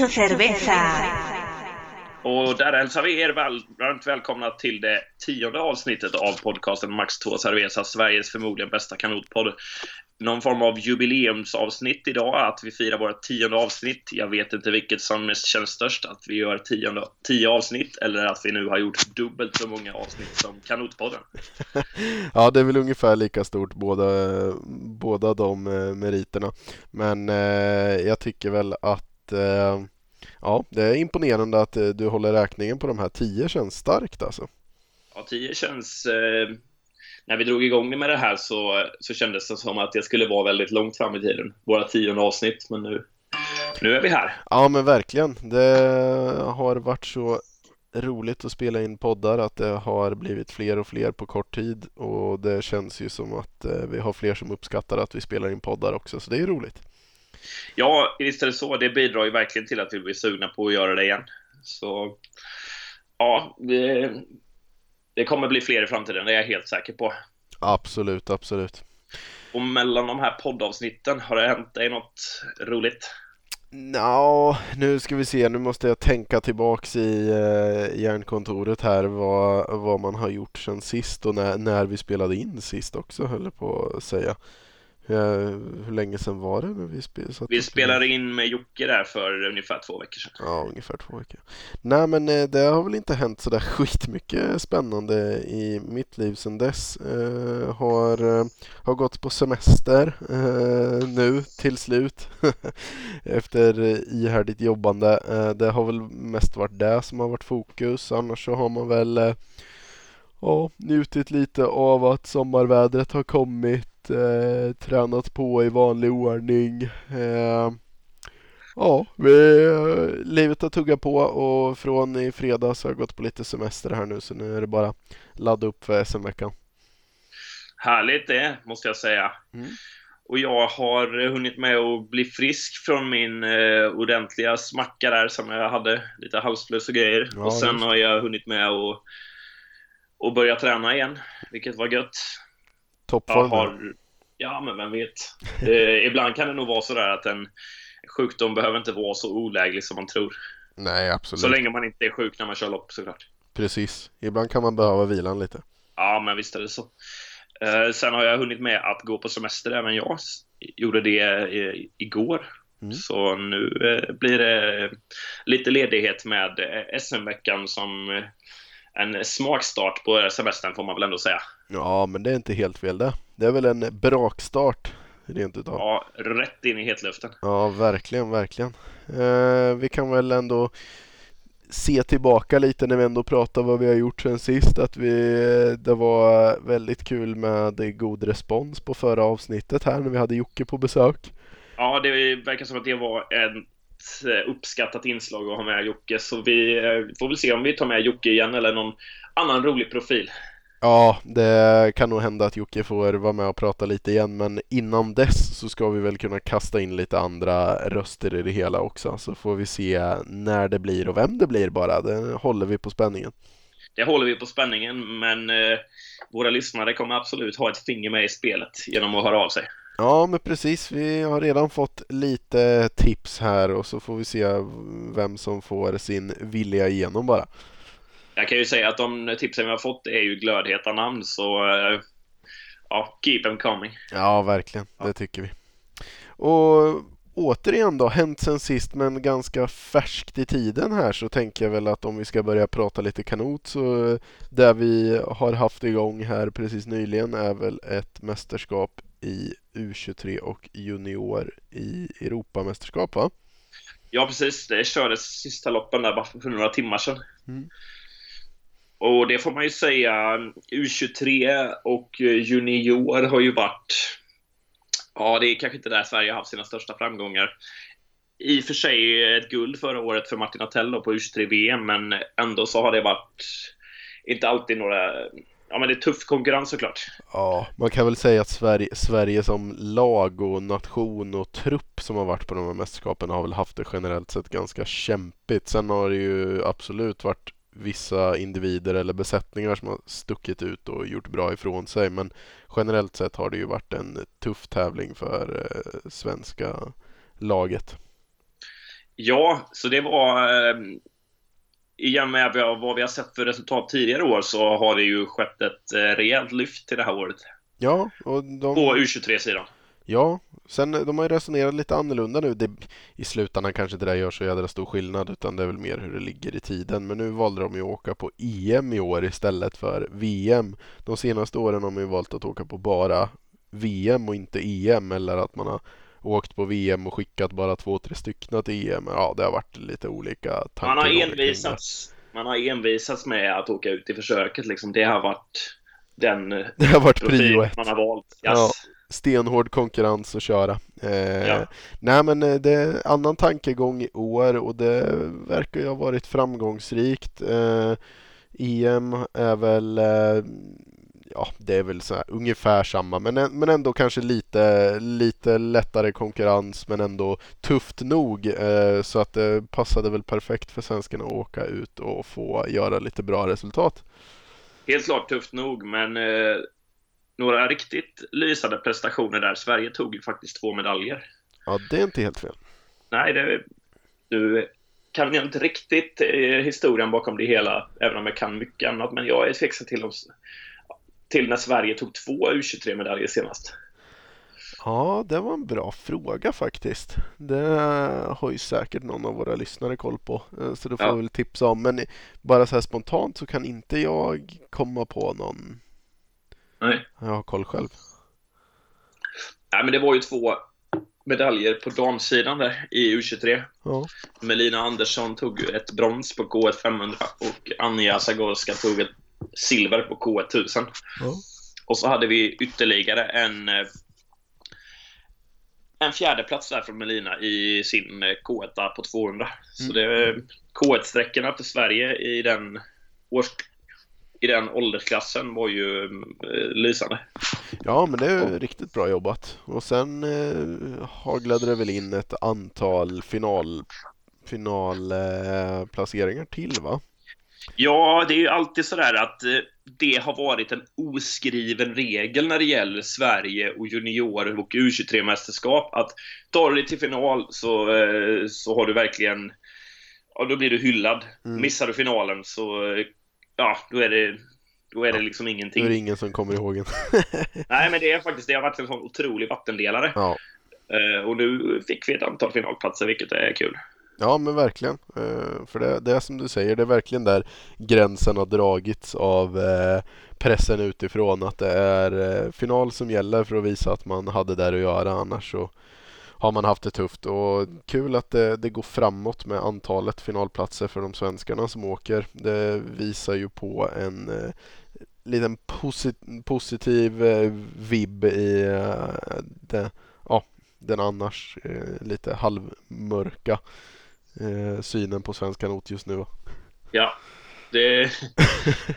Mucho cerveza. Och där hälsar vi er väl, varmt välkomna till det tionde avsnittet av podcasten Max 2 Cerveza, Sveriges förmodligen bästa kanotpodd. Någon form av jubileumsavsnitt idag, att vi firar våra tionde avsnitt. Jag vet inte vilket som mest känns störst, att vi gör tionde, tio avsnitt eller att vi nu har gjort dubbelt så många avsnitt som kanotpodden. ja, det är väl ungefär lika stort båda, båda de eh, meriterna. Men eh, jag tycker väl att eh, Ja, det är imponerande att eh, du håller räkningen på de här tio känns starkt alltså. Ja, tio känns... Eh, när vi drog igång med det här så, så kändes det som att det skulle vara väldigt långt fram i tiden. Våra tionde avsnitt, men nu, nu är vi här. Ja, men verkligen. Det har varit så roligt att spela in poddar att det har blivit fler och fler på kort tid och det känns ju som att vi har fler som uppskattar att vi spelar in poddar också, så det är roligt. Ja, visst är det så. Det bidrar ju verkligen till att vi blir sugna på att göra det igen. Så ja, det, det kommer bli fler i framtiden, det är jag helt säker på. Absolut, absolut. Och mellan de här poddavsnitten, har det hänt dig något roligt? Ja, nu ska vi se. Nu måste jag tänka tillbaks i eh, järnkontoret här vad, vad man har gjort sen sist och när, när vi spelade in sist också höll jag på att säga. Hur länge sedan var det? När vi spelade, vi spelade in med Jocke där för ungefär två veckor sedan. Ja, ungefär två veckor. Nej, men eh, det har väl inte hänt sådär skitmycket spännande i mitt liv sedan dess. Eh, har, eh, har gått på semester eh, nu till slut efter ihärdigt jobbande. Eh, det har väl mest varit det som har varit fokus. Annars så har man väl eh, ja, njutit lite av att sommarvädret har kommit eh, tränat på i vanlig ordning. Eh, ja, vi, livet har tuggat på och från i fredags har jag gått på lite semester här nu så nu är det bara ladda upp för SM-veckan. Härligt det, måste jag säga. Mm. Och jag har hunnit med att bli frisk från min eh, ordentliga smacka där som jag hade. Lite halsfluss och grejer. Ja, och sen har jag hunnit med att och börja träna igen, vilket var gött. Toppform? Har... Ja, men vem vet. Eh, ibland kan det nog vara sådär att en sjukdom behöver inte vara så oläglig som man tror. Nej, absolut. Så länge man inte är sjuk när man kör lopp såklart. Precis. Ibland kan man behöva vilan lite. Ja, men visst är det så. Eh, sen har jag hunnit med att gå på semester även jag. Gjorde det eh, igår. Mm. Så nu eh, blir det lite ledighet med eh, SM-veckan som eh, en smakstart på semestern får man väl ändå säga. Ja, men det är inte helt fel det. Det är väl en brakstart rent utav. Ja, rätt in i hetluften. Ja, verkligen, verkligen. Eh, vi kan väl ändå se tillbaka lite när vi ändå pratar vad vi har gjort sen sist. Att vi, det var väldigt kul med god respons på förra avsnittet här när vi hade Jocke på besök. Ja, det verkar som att det var en Eh, uppskattat inslag att ha med Jocke. Så vi eh, får väl se om vi tar med Jocke igen eller någon annan rolig profil. Ja, det kan nog hända att Jocke får vara med och prata lite igen men innan dess så ska vi väl kunna kasta in lite andra röster i det hela också så får vi se när det blir och vem det blir bara. Det håller vi på spänningen. Det håller vi på spänningen men eh, våra lyssnare kommer absolut ha ett finger med i spelet genom att höra av sig. Ja, men precis. Vi har redan fått lite tips här och så får vi se vem som får sin vilja igenom bara. Jag kan ju säga att de tipsen vi har fått är ju glödheta namn, så eh, ja, keep them coming. Ja, verkligen. Det tycker vi. Och återigen då, hänt sen sist men ganska färskt i tiden här så tänker jag väl att om vi ska börja prata lite kanot så det vi har haft igång här precis nyligen är väl ett mästerskap i U23 och junior i Europamästerskap va? Ja precis, det kördes sista loppen där bara för några timmar sedan. Mm. Och det får man ju säga, U23 och junior har ju varit... Ja, det är kanske inte där Sverige har haft sina största framgångar. I och för sig ett guld förra året för Martin Atello på U23-VM, men ändå så har det varit inte alltid några ja, men det är tuff konkurrens såklart. Ja, man kan väl säga att Sverige, Sverige som lag och nation och trupp som har varit på de här mästerskapen har väl haft det generellt sett ganska kämpigt. Sen har det ju absolut varit vissa individer eller besättningar som har stuckit ut och gjort bra ifrån sig. Men generellt sett har det ju varit en tuff tävling för eh, svenska laget. Ja, så det var... Eh, igen med vad vi har sett för resultat tidigare år så har det ju skett ett eh, rejält lyft till det här året. Ja, och de... På U23-sidan. Ja, sen de har ju resonerat lite annorlunda nu. Det, I slutändan kanske inte det gör så jädra stor skillnad utan det är väl mer hur det ligger i tiden. Men nu valde de ju att åka på EM i år istället för VM. De senaste åren har man ju valt att åka på bara VM och inte EM eller att man har åkt på VM och skickat bara två, tre stycken till EM. Ja, det har varit lite olika tankar. Man har envisats, man har envisats med att åka ut i försöket liksom. Det har varit den det har varit prio man har valt. Yes. Ja, stenhård konkurrens att köra. Eh, Ja. Nej men eh, det är annan tankegång i år och det verkar ju ha varit framgångsrikt. Eh, EM är väl eh, Ja, det är väl så här, ungefär samma men, men ändå kanske lite, lite lättare konkurrens men ändå tufft nog eh, så att det passade väl perfekt för svenskarna att åka ut och få göra lite bra resultat. Helt klart tufft nog, men eh, några riktigt lysande prestationer där. Sverige tog ju faktiskt två medaljer. Ja, det är inte helt fel. Nej, det, du kan jag inte riktigt eh, historien bakom det hela, även om jag kan mycket annat. Men jag är tveksam till, om, till när Sverige tog två U23-medaljer senast. Ja, det var en bra fråga faktiskt. Det har ju säkert någon av våra lyssnare koll på, eh, så det får Ja. jag väl tipsa om. Men bara så här spontant så kan inte jag komma på någon Nej. jag har koll själv. Nej, men det var ju två medaljer på damsidan där i U23. Ja, Melina Andersson tog ett brons på K1 500 och Anja Zagorska tog ett silver på K1 1000. ja. Och så hade vi ytterligare en eh, en fjärde plats där från Melina i sin eh, K1 på 200. Så det K1-sträckorna för Sverige i den års, i den åldersklassen var ju eh, lysande. ja men det är ju riktigt bra jobbat. Och sen eh, haglade det väl in ett antal final finalplaceringar eh, till va? Ja, det är ju alltid sådär att eh, det har varit en oskriven regel när det gäller Sverige och junior och U23-mästerskap att tar du dig till final så, eh, så har du verkligen Ja, då blir du hyllad. Mm. Missar du finalen så eh, ja, då är det då är det liksom ingenting. är det ingen som kommer ihåg en. Nej, men det är faktiskt det har varit en sån otrolig vattendelare. ja. Eh, och nu fick vi ett antal finalplatser, vilket är kul. Ja men verkligen. Eh, För det, det är som du säger, det är verkligen där gränsen har dragits av eh, pressen utifrån. Att det är final som gäller för att visa att man hade där att göra. Annars så har man haft det tufft. Och kul att det, det går framåt med antalet finalplatser för de svenskarna som åker. Det visar ju på en eh, liten posit- positiv eh, vibb i eh, det, ja, den annars eh, lite halvmörka eh, synen på svensk kanot just nu. Ja, det,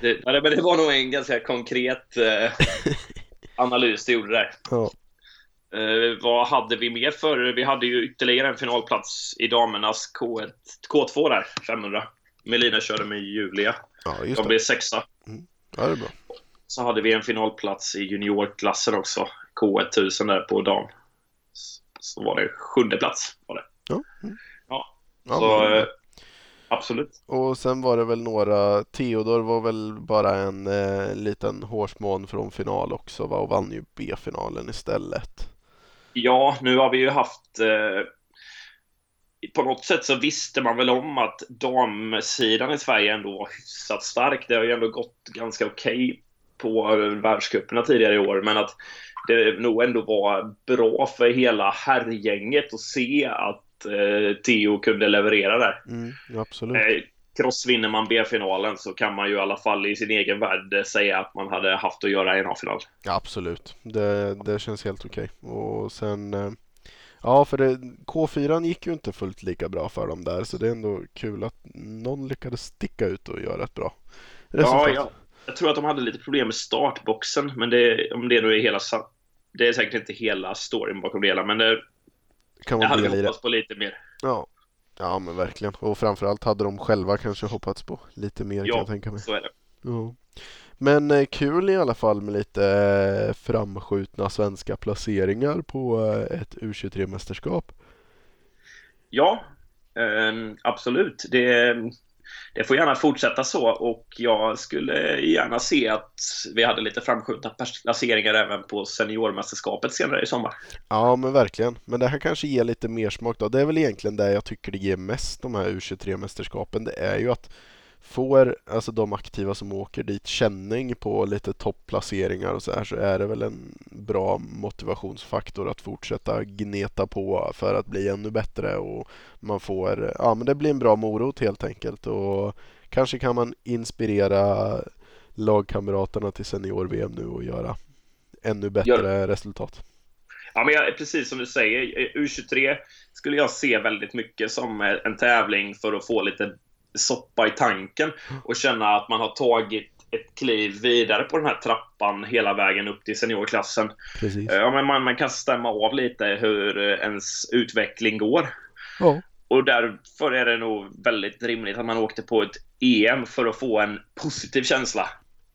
det, det var nog en ganska konkret eh, analys du gjorde där. Ja. Eh, vad hade vi mer för? Vi hade ju ytterligare en finalplats i damernas K1, K2 där, 500. Melina körde med Julia. Ja, just De det. blev sexa. Ja, det är bra. Så hade vi en finalplats i juniorklassen också. K1 1000 där på dam. Så var det sjunde plats. Var det. Ja. Mm. Ja, Ja, så eh, absolut. Och sen var det väl några, Theodor var väl bara en eh, liten hårsmån från final också va? och vann ju B-finalen istället. Ja, nu har vi ju haft... Eh, på något sätt så visste man väl om att damsidan i Sverige ändå var hyfsat stark. Det har ju ändå gått ganska okej på eh, världscuperna tidigare i år, men att det nog ändå var bra för hela herrgänget att se att eh, Theo kunde leverera där. Mm, absolut. Eh, Crossvinner man B-finalen så kan man ju i alla fall i sin egen värld eh, säga att man hade haft att göra i en A-final. Ja, absolut. Det, det känns helt okej. Och sen eh, Ja, för det, K4 gick ju inte fullt lika bra för dem där så det är ändå kul att någon lyckades sticka ut och göra ett bra resultat. Ja, ja. Jag tror att de hade lite problem med startboxen, men det, om det nu är hela Det är säkert inte hela storyn bakom det hela, men det, kan jag vara hade hoppats på lite mer. Ja. Ja, men verkligen. Och framförallt hade de själva kanske hoppats på lite mer kan Ja. jag tänka mig. Så är det. Ja. Men eh, kul i alla fall med lite eh, framskjutna svenska placeringar på eh, ett U23-mästerskap. Ja, Eh, absolut. Det, det får gärna fortsätta så och jag skulle gärna se att vi hade lite framskjutna placeringar även på seniormästerskapet senare i sommar. Ja men verkligen, men det här kanske ger lite mer smak då. Det är väl egentligen det jag tycker det ger mest de här U23-mästerskapen. Det är ju att får alltså de aktiva som åker dit känning på lite topplaceringar och så här så är det väl en bra motivationsfaktor att fortsätta gneta på för att bli ännu bättre och man får, ja men det blir en bra morot helt enkelt och kanske kan man inspirera lagkamraterna till senior-VM nu och göra ännu bättre ja. resultat. Ja, men jag, precis som du säger, U23 skulle jag se väldigt mycket som en tävling för att få lite soppa i tanken och känna att man har tagit ett kliv vidare på den här trappan hela vägen upp till seniorklassen. Precis. Ja, men man, man kan stämma av lite hur ens utveckling går. Ja. Och därför är det nog väldigt rimligt att man åkte på ett EM för att få en positiv känsla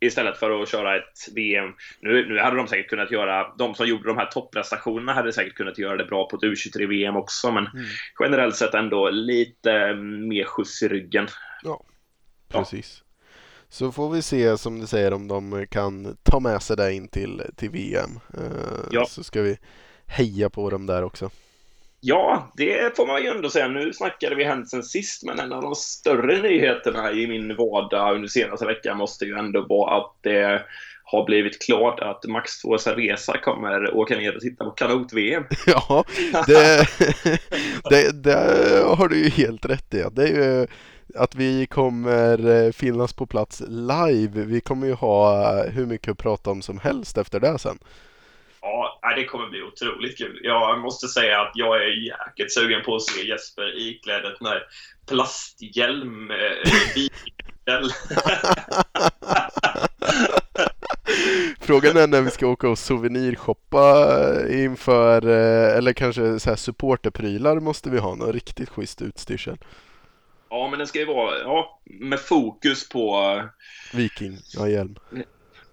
istället för att köra ett VM. Nu, nu hade de säkert kunnat göra, de som gjorde de här topprestationerna hade säkert kunnat göra det bra på ett U23-VM också, men mm. generellt sett ändå lite mer skjuts i ryggen. Ja, precis. Ja. Så får vi se som du säger om de kan ta med sig det in till, till VM. Uh, ja. Så ska vi heja på dem där också. Ja, det får man ju ändå säga. Nu snackade vi hänt sen sist, men en av de större nyheterna i min vardag under senaste veckan måste ju ändå vara att det har blivit klart att Max Tvåsa Resa kommer åka ner och titta på kanot-VM. Ja, det, det, det, har du ju helt rätt i. Det är ju att vi kommer eh, finnas på plats live. Vi kommer ju ha hur mycket att prata om som helst efter det sen. Ja, det kommer bli otroligt kul. Jag måste säga att jag är jäkligt sugen på att se Jesper iklädd ett här plasthjälm. Eh, Frågan är när vi ska åka och souvenirshoppa inför, eh, eller kanske så här supporterprylar måste vi ha, någon riktigt schysst utstyrsel. Ja, men den ska ju vara, ja, med fokus på... Viking, ja hjälm.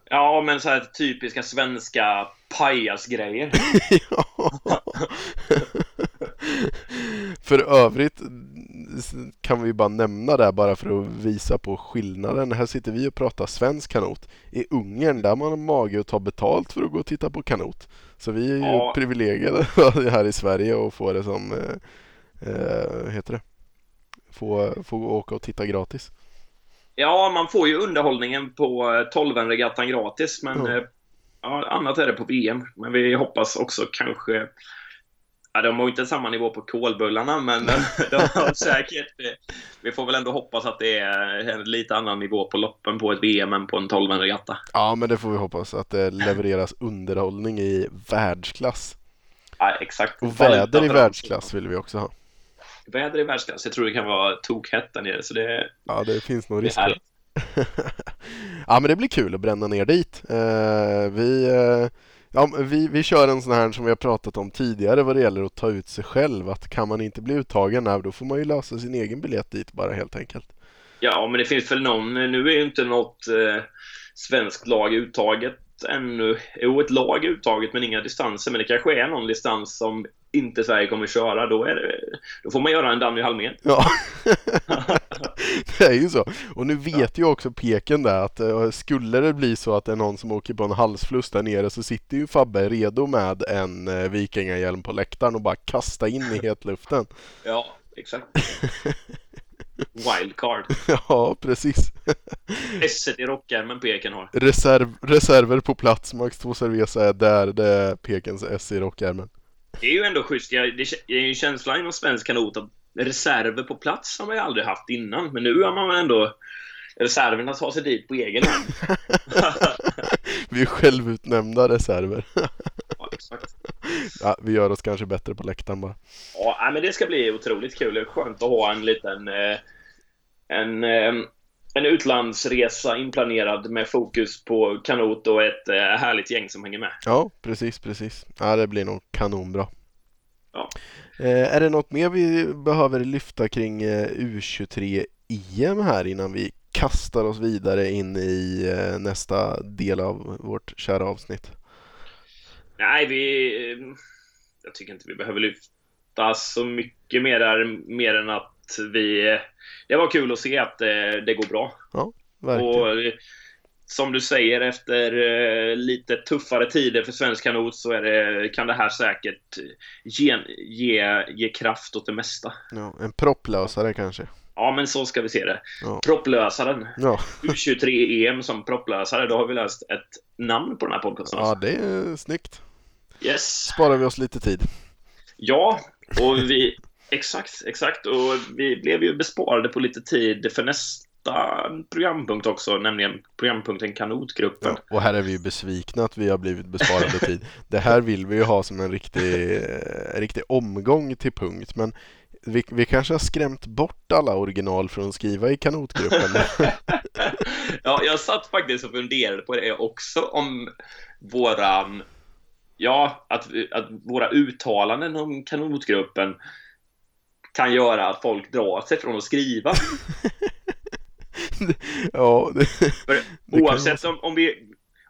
Ja, men så här typiska svenska pajasgrejer. för övrigt kan vi bara nämna det bara för att visa på skillnaden. Här sitter vi och pratar svensk kanot. I Ungern där har man mage att ta betalt för att gå och titta på kanot. Så vi är ju ja. privilegierade här i Sverige och få det som, eh, eh, heter det, få, få åka och titta gratis. Ja, man får ju underhållningen på 12-regattan gratis, men mm. Ja, annat är det på VM. Men vi hoppas också kanske Ja, de har inte samma nivå på kolbullarna, men de, har säkert... Vi får väl ändå hoppas att det är en lite annan nivå på loppen på ett VM än på en 12 regatta. Ja, men det får vi hoppas att det levereras underhållning i världsklass. Ja, exakt. Och väder i världsklass vill vi också ha väder i världsklass. Jag tror det kan vara tokhett där nere. Så det, ja, det finns nog risk för Ja, men det blir kul att bränna ner dit. Uh, vi, uh, ja, vi, vi kör en sån här som vi har pratat om tidigare vad det gäller att ta ut sig själv. Att kan man inte bli uttagen, då får man ju lösa sin egen biljett dit bara helt enkelt. Ja, men det finns väl någon, nu är ju inte något eh, svenskt lag uttaget ännu. Jo, ett lag uttaget men inga distanser. Men det kanske är någon distans som inte Sverige kommer köra, då, är det, då får man göra en Danny Halmén. Ja, det är ju så. Och nu vet ja. ju också Peken där att uh, skulle det bli så att det är någon som åker på en halsfluss där nere så sitter ju Fabbe redo med en uh, vikingahjälm på läktaren och bara kasta in i hetluften. Ja, exakt. Wildcard. ja, precis. S i rockärmen Peken har. Reserv, reserver på plats, Max 2 Cerveza är där, det är Pekens S i rockärmen. Det är ju ändå schysst. Det är ju känslan inom svensk kanot att reserver på plats har man ju aldrig haft innan. Men nu har man ändå reserverna tar sig dit på egen hand. vi är självutnämnda reserver. ja, exakt. Ja, vi gör oss kanske bättre på läktaren bara. Ja, men det ska bli otroligt kul. Det är skönt att ha en liten eh, en, eh, en utlandsresa inplanerad med fokus på kanot och ett eh, härligt gäng som hänger med. Ja, precis, precis. Ja, det blir nog kanonbra. Ja. Eh, är det något mer vi behöver lyfta kring eh, U23-EM här innan vi kastar oss vidare in i eh, nästa del av vårt kära avsnitt? Nej, vi... Jag tycker inte vi behöver lyfta så mycket mer där, mer än att vi... Det var kul att se att det, det går bra. Ja, verkligen. Och som du säger, efter eh, lite tuffare tider för svensk kanot så är det, kan det här säkert ge, ge, ge kraft åt det mesta. Ja, en propplösare kanske. Ja, men så ska vi se det. Ja. Propplösaren. Ja. U23-EM som propplösare. Då har vi löst ett namn på den här podcasten. ja, det är snyggt. Yes. Sparar vi oss lite tid. Ja, och vi... Exakt, exakt. Och vi blev ju besparade på lite tid för nästa programpunkt också, nämligen programpunkten Kanotgruppen. Ja, och här är vi ju besvikna att vi har blivit besparade tid. Det här vill vi ju ha som en riktig, eh, riktig omgång till punkt. Men vi, vi kanske har skrämt bort alla original från att skriva i kanotgruppen. ja, jag satt faktiskt och funderade på det också, om våran... Ja, att, att våra uttalanden om kanotgruppen kan göra att folk drar sig från att skriva. ja, det, För oavsett om, om, vi,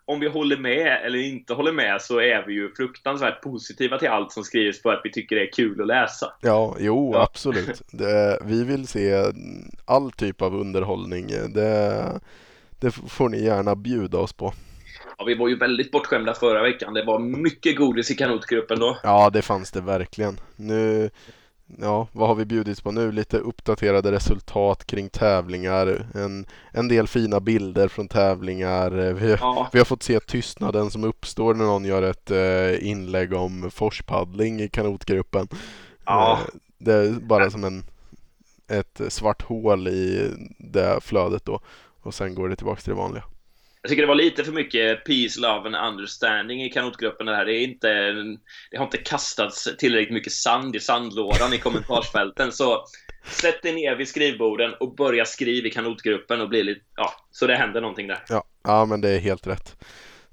om vi håller med eller inte håller med så är vi ju fruktansvärt positiva till allt som skrivs på att vi tycker det är kul att läsa. ja, jo, Ja. absolut. Det, vi vill se all typ av underhållning. Det, det får ni gärna bjuda oss på. Ja, vi var ju väldigt bortskämda förra veckan. Det var mycket godis i kanotgruppen då. Ja, det fanns det verkligen. Nu, ja, vad har vi bjudits på nu? Lite uppdaterade resultat kring tävlingar, en, en del fina bilder från tävlingar. Vi, Ja, vi har fått se tystnaden som uppstår när någon gör ett eh, inlägg om forspaddling i kanotgruppen. Ja. Eh, det är bara som en, ett svart hål i det flödet då och sen går det tillbaka till det vanliga jag tycker det var lite för mycket peace, love and understanding i kanotgruppen. Det, här. Det, är inte, det har inte kastats tillräckligt mycket sand i sandlådan i kommentarsfälten. Så sätt dig ner vid skrivborden och börja skriva i kanotgruppen och bli lite, ja, så det händer någonting där. Ja, ja men det är helt rätt.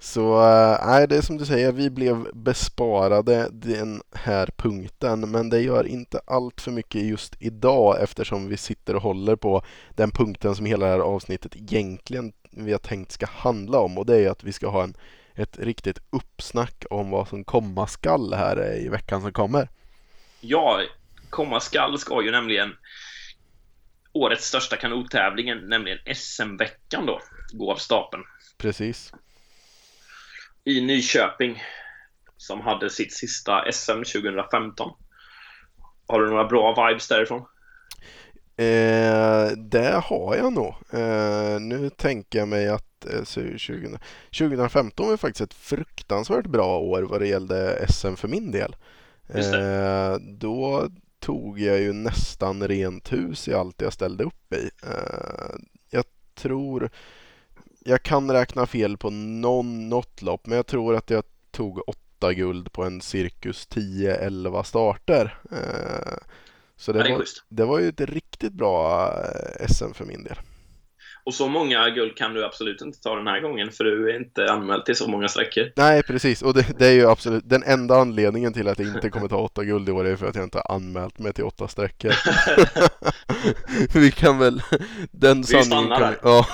Så eh, nej, det är som du säger, vi blev besparade den här punkten, men det gör inte allt för mycket just idag eftersom vi sitter och håller på den punkten som hela det här avsnittet egentligen vi har tänkt ska handla om och det är att vi ska ha en, ett riktigt uppsnack om vad som komma skall här i veckan som kommer. Ja, komma skall ska ju nämligen årets största kanottävlingen, nämligen SM-veckan då, gå av stapeln. Precis. I Nyköping, som hade sitt sista SM 2015. Har du några bra vibes därifrån? Eh, det har jag nog. Eh, nu tänker jag mig att eh, så 20, 2015 var faktiskt ett fruktansvärt bra år vad det gällde SM för min del. Eh, då tog jag ju nästan rent hus i allt jag ställde upp i. Eh, jag tror, jag kan räkna fel på någon, något lopp, men jag tror att jag tog åtta guld på en cirkus 10-11 starter. Eh, så det Ja, det var, det var ju ett riktigt bra eh, SM för min del. Och så många guld kan du absolut inte ta den här gången, för du är inte anmäld till så många sträckor. Nej, precis. Och det, det är ju absolut den enda anledningen till att jag inte kommer ta åtta guld i år är för att jag inte har anmält mig till åtta sträckor. vi kan väl... Den sanningen stannar kan där. vi, ja,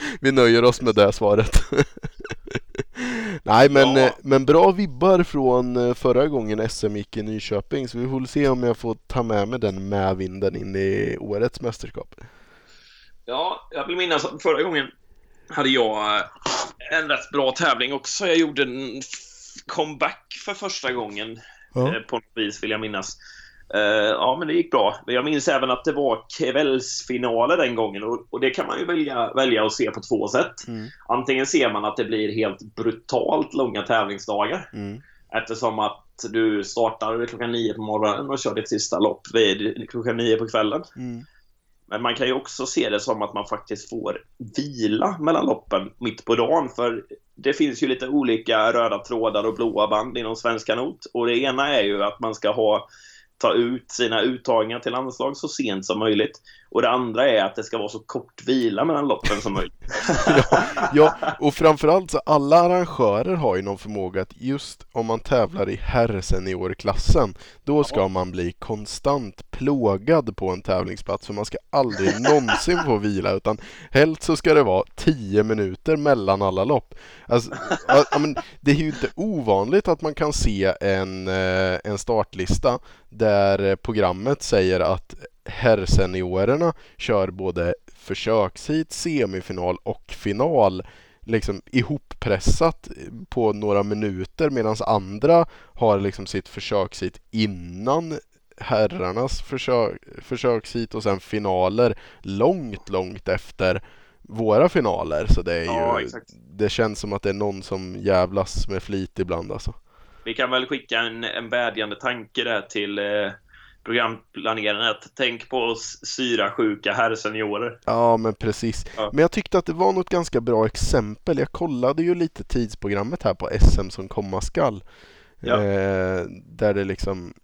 vi nöjer oss med det svaret. Nej, men, Ja. men bra vibbar från eh, förra gången SM gick i Nyköping, så vi får se om jag får ta med mig den medvinden in i årets mästerskap. Ja, jag vill minnas att förra gången hade jag eh, en rätt bra tävling också. Jag gjorde en comeback för första gången Ja. eh, på något vis, vill jag minnas. Eh, Ja, men det gick bra. Jag minns även att det var kvällsfinaler den gången och det kan man ju välja, välja att se på två sätt. Mm. Antingen ser man att det blir helt brutalt långa tävlingsdagar Mm. eftersom att du startar klockan nio på morgonen och kör ditt sista lopp vid klockan nio på kvällen. Mm. Men man kan ju också se det som att man faktiskt får vila mellan loppen mitt på dagen. För det finns ju lite olika röda trådar och blåa band inom svensk kanot. Och det ena är ju att man ska ha ta ut sina uttagningar till landslag så sent som möjligt. Och det andra är att det ska vara så kort vila mellan loppen som möjligt. ja, ja, och framförallt så alla arrangörer har ju någon förmåga att just om man tävlar i herrseniorklassen då ska man bli konstant plågad på en tävlingsplats för man ska aldrig någonsin få vila utan helst så ska det vara 10 minuter mellan alla lopp. Alltså, ja, men det är ju inte ovanligt att man kan se en, eh, en startlista där programmet säger att herrseniorerna kör både försökshit, semifinal och final liksom ihoppressat på några minuter medan andra har liksom sitt försökshit innan herrarnas försök, försökshit och sen finaler långt, långt efter våra finaler. Så det är Ja, ju, exakt. det känns som att det är någon som jävlas med flit ibland alltså. Vi kan väl skicka en, en vädjande tanke där till eh, programplanerarna att tänk på oss syrasjuka herrseniorer. Ja, men precis. Ja. Men jag tyckte att det var något ganska bra exempel. Jag kollade ju lite tidsprogrammet här på SM som komma skall. Ja. Eh, där det liksom,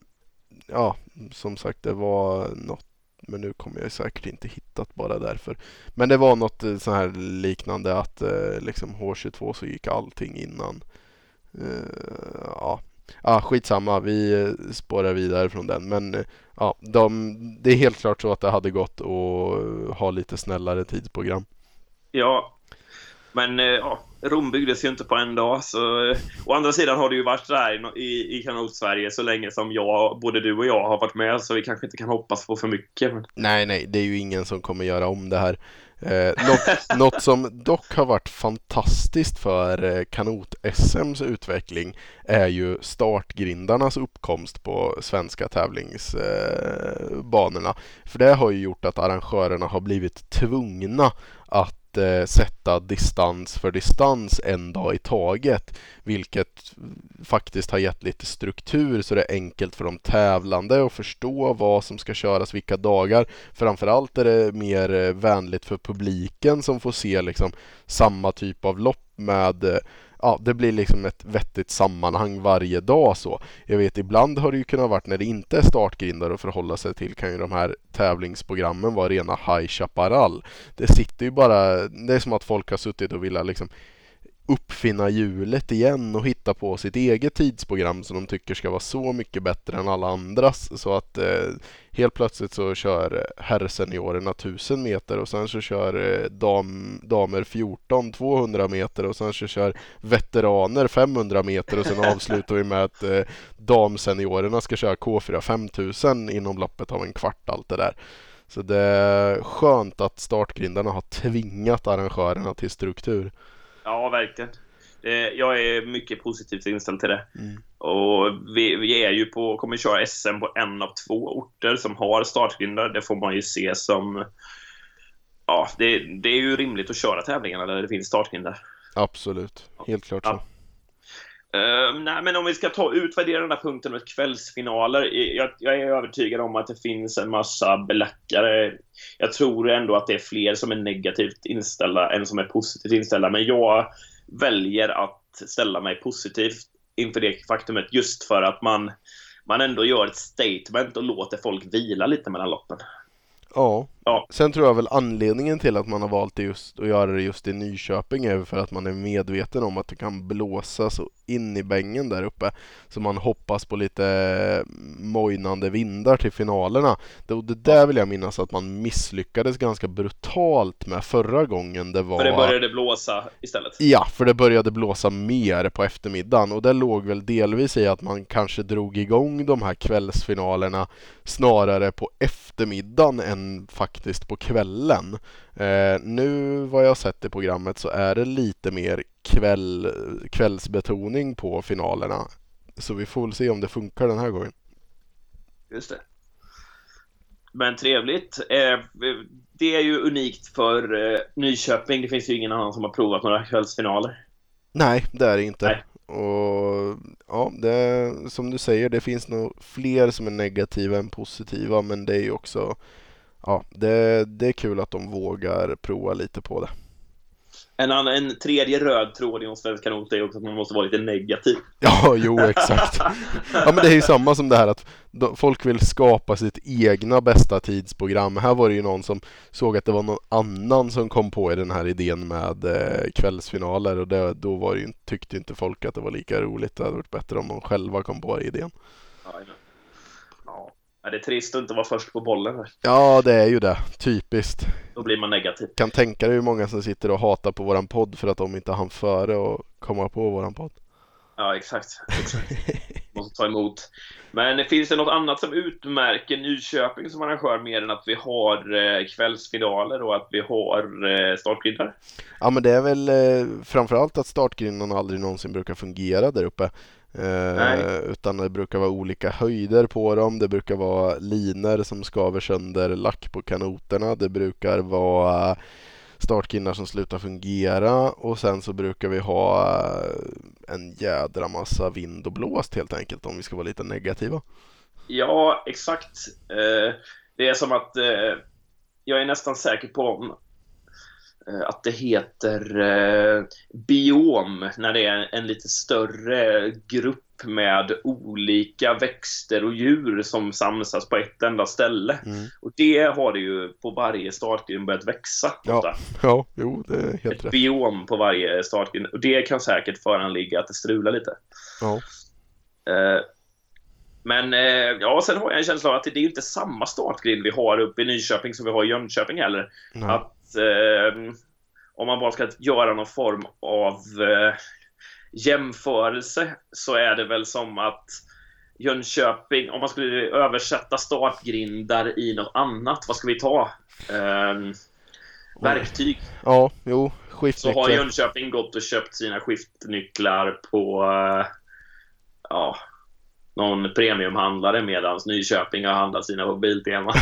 ja, som sagt, det var något, men nu kommer jag säkert inte hittat bara därför. Men det var något eh, så här liknande att eh, liksom H22 så gick allting innan. Eh, ja, ah, skitsamma, vi spårar vidare från den. Men ja, de, det är helt klart så att det hade gått att ha lite snällare tidsprogram. Ja, men eh, ja, Rom byggdes ju inte på en dag. Så, eh, å andra sidan har det ju varit där i, i, kanot-Sverige så länge som jag, både du och jag har varit med så vi kanske inte kan hoppas på för mycket. Men, Nej, nej, det är ju ingen som kommer göra om det här. Eh, något, något som dock har varit fantastiskt för eh, kanot-SMs utveckling är ju startgrindarnas uppkomst på svenska tävlingsbanorna. Eh, för det har ju gjort att arrangörerna har blivit tvungna att eh, sätta distans för distans en dag i taget. Vilket faktiskt har gett lite struktur så det är enkelt för de tävlande att förstå vad som ska köras vilka dagar. Framförallt är det mer eh, vänligt för publiken som får se liksom samma typ av lopp med eh, Ja, det blir liksom ett vettigt sammanhang varje dag så. Jag vet ibland har det ju kunnat varit när det inte är startgrindar att förhålla sig till kan ju de här tävlingsprogrammen vara rena High Chaparral. Det sitter ju bara, det är som att folk har suttit och velat liksom uppfinna hjulet igen och hitta på sitt eget tidsprogram som de tycker ska vara så mycket bättre än alla andras. Så att eh, helt plötsligt så kör herrseniorerna 1000 meter och sen så kör eh, dam, damer 14 200 meter och sen så kör veteraner 500 meter och sen avslutar vi med att eh, damseniorerna ska köra K4 5000 inom loppet av en kvart allt det där. Så det är skönt att startgrindarna har tvingat arrangörerna till struktur. Ja, verkligen. Jag är mycket positivt inställd till det. Mm. Och vi, vi är ju på, kommer köra SM på en av två orter som har startgrindar. Det får man ju se som... Ja, det, det är ju rimligt att köra tävlingarna där det finns startgrindar. Absolut, helt klart så. Ja. Uh, nej, men om vi ska ta utvärdera den här punkten med kvällsfinaler. Jag, jag är övertygad om att det finns en massa belackare. Jag tror ändå att det är fler som är negativt inställda än som är positivt inställda. Men jag väljer att ställa mig positivt inför det faktumet just för att man, man ändå gör ett statement och låter folk vila lite mellan loppen. Ja. Ja. Sen tror jag väl anledningen till att man har valt det just, att göra det just i Nyköping är för att man är medveten om att det kan blåsa så in i bängen där uppe. Så man hoppas på lite mojnande vindar till finalerna. Det, det där vill jag minnas att man misslyckades ganska brutalt med förra gången det var... För det började blåsa istället. Ja, för det började blåsa mer på eftermiddagen och det låg väl delvis i att man kanske drog igång de här kvällsfinalerna snarare på eftermiddagen än faktiskt på kvällen. Eh, nu vad jag sett i programmet så är det lite mer kväll, kvällsbetoning på finalerna. Så vi får väl se om det funkar den här gången. Just det. Men trevligt. Eh, det är ju unikt för eh, Nyköping. Det finns ju ingen annan som har provat några kvällsfinaler. Nej, det är det inte. Nej. Och ja, det, som du säger, det finns nog fler som är negativa än positiva, men det är ju också Ja, det, det är kul att de vågar prova lite på det. En, annan, en tredje röd tråd i Svensk Kanot är också att man måste vara lite negativ. Ja, jo exakt. Ja, men det är ju samma som det här att folk vill skapa sitt egna bästa tidsprogram. Här var det ju någon som såg att det var någon annan som kom på den här idén med eh, kvällsfinaler och det, då var det ju, tyckte inte folk att det var lika roligt. Det hade varit bättre om de själva kom på idén. Ja, Ja, det är trist att inte vara först på bollen. här. Ja, det är ju det. Typiskt. Då blir man negativ. Kan tänka dig hur många som sitter och hatar på våran podd för att de inte hann före och komma på våran podd. Ja, exakt. exakt. måste ta emot. Men finns det något annat som utmärker Nyköping som arrangör mer än att vi har eh, kvällsfinaler och att vi har eh, startgrindar? Ja men det är väl eh, framförallt att startgrindarna aldrig någonsin brukar fungera där uppe. Eh, utan det brukar vara olika höjder på dem. Det brukar vara liner som skaver sönder lack på kanoterna. Det brukar vara startkinnar som slutar fungera och sen så brukar vi ha eh, en jädra massa vind och blåst helt enkelt om vi ska vara lite negativa. Ja, exakt. Eh, det är som att eh, jag är nästan säker på att det heter eh, biom när det är en lite större grupp med olika växter och djur som samsas på ett enda ställe. Mm. Och det har det ju på varje startgrind börjat växa. Ja, ja jo, det är helt Ett rätt. biom på varje startgrind. Och det kan säkert föranligga att det strular lite. Ja. Eh, men eh, ja, sen har jag en känsla av att det är inte samma startgrind vi har uppe i Nyköping som vi har i Jönköping heller. Nej. Att eh, om man bara ska göra någon form av eh, jämförelse så är det väl som att Jönköping, om man skulle översätta startgrindar i något annat, vad ska vi ta? Eh, verktyg. Ja, jo, skiftnycklar. Så har Jönköping gått och köpt sina skiftnycklar på eh, ja, någon premiumhandlare medan Nyköping har handlat sina på Biltema.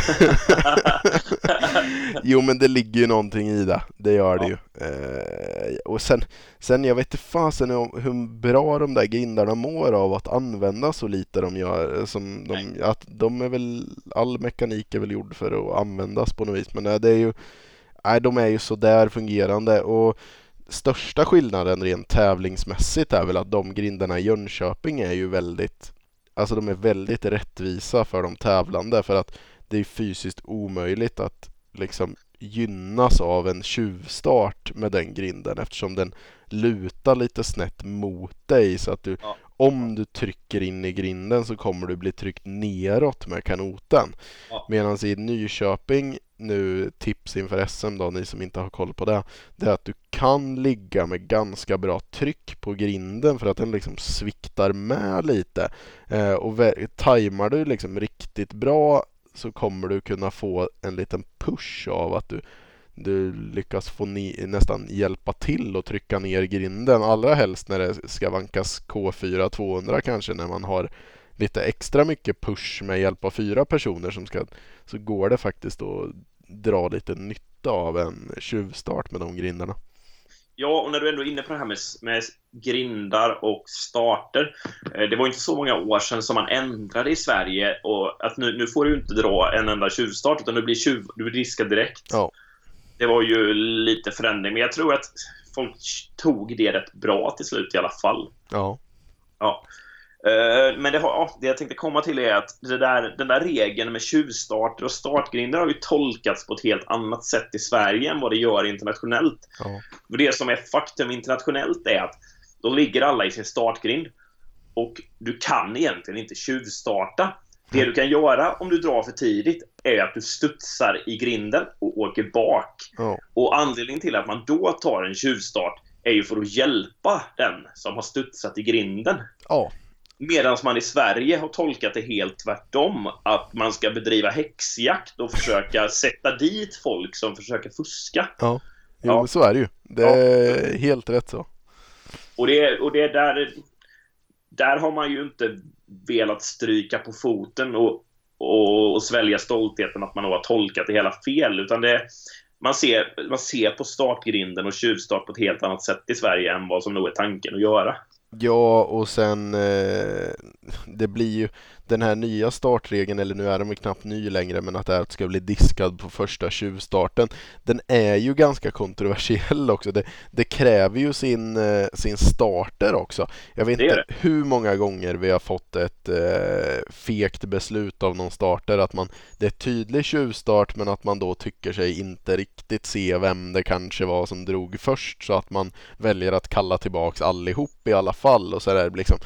jo men det ligger ju någonting i det, det gör det ju. Eh, och sen, sen jag vet inte fasen hur bra de där grindarna mår av att använda så lite de gör. Som de, att de är väl, all mekanik är väl gjord för att användas på något vis. Men det är ju, nej de är ju sådär fungerande. Och största skillnaden rent tävlingsmässigt är väl att de grindarna i Jönköping är ju väldigt Alltså de är väldigt rättvisa för de tävlande. För att det är fysiskt omöjligt att liksom gynnas av en tjuvstart med den grinden eftersom den lutar lite snett mot dig så att du ja. om du trycker in i grinden så kommer du bli tryckt neråt med kanoten. Ja. Medan i Nyköping nu tips inför SM då, ni som inte har koll på det, det är att du kan ligga med ganska bra tryck på grinden för att den liksom sviktar med lite. Eh, och tajmar du liksom riktigt bra så kommer du kunna få en liten push av att du, du lyckas få ni, nästan hjälpa till och trycka ner grinden. Allra helst när det ska vankas K4 200 kanske när man har lite extra mycket push med hjälp av fyra personer som ska så går det faktiskt att dra lite nytta av en tjuvstart med de grindarna. Ja, och när du ändå är inne på det här med, med grindar och starter. Eh, det var inte så många år sedan som man ändrade i Sverige och att nu, nu får du inte dra en enda tjuvstart utan du blir, tjuv, du blir diskad direkt. Ja. Det var ju lite förändring, men jag tror att folk tog det rätt bra till slut i alla fall. Ja. Ja. Eh, men det, har, det jag tänkte komma till är att där, den där regeln med tjuvstarter och startgrinder har ju tolkats på ett helt annat sätt i Sverige än vad det gör internationellt. Ja. Det som är faktum internationellt är att då ligger alla i sin startgrind och du kan egentligen inte tjuvstarta. Det du kan göra om du drar för tidigt är att du studsar i grinden och åker bak. Ja. Och anledningen till att man då tar en tjuvstart är ju för att hjälpa den som har studsat i grinden. Ja. Medan man i Sverige har tolkat det helt tvärtom. Att man ska bedriva häxjakt och försöka sätta dit folk som försöker fuska. Ja, jo, ja. så är det ju. Det är ja. helt rätt så. Och det, och det är där... Där har man ju inte velat stryka på foten och, och, och svälja stoltheten att man har tolkat det hela fel. Utan det, man, ser, man ser på startgrinden och tjuvstart på ett helt annat sätt i Sverige än vad som nog är tanken att göra. Ja, och sen eh, det blir ju den här nya startregeln, eller nu är den väl knappt ny längre, men att det att ska bli diskad på första tjuvstarten. Den är ju ganska kontroversiell också. Det, det kräver ju sin, eh, sin starter också. Jag vet inte hur många gånger vi har fått ett eh, fekt beslut av någon starter att man, det är tydlig tjuvstart men att man då tycker sig inte riktigt se vem det kanske var som drog först så att man väljer att kalla tillbaks allihop i alla fall och så där liksom.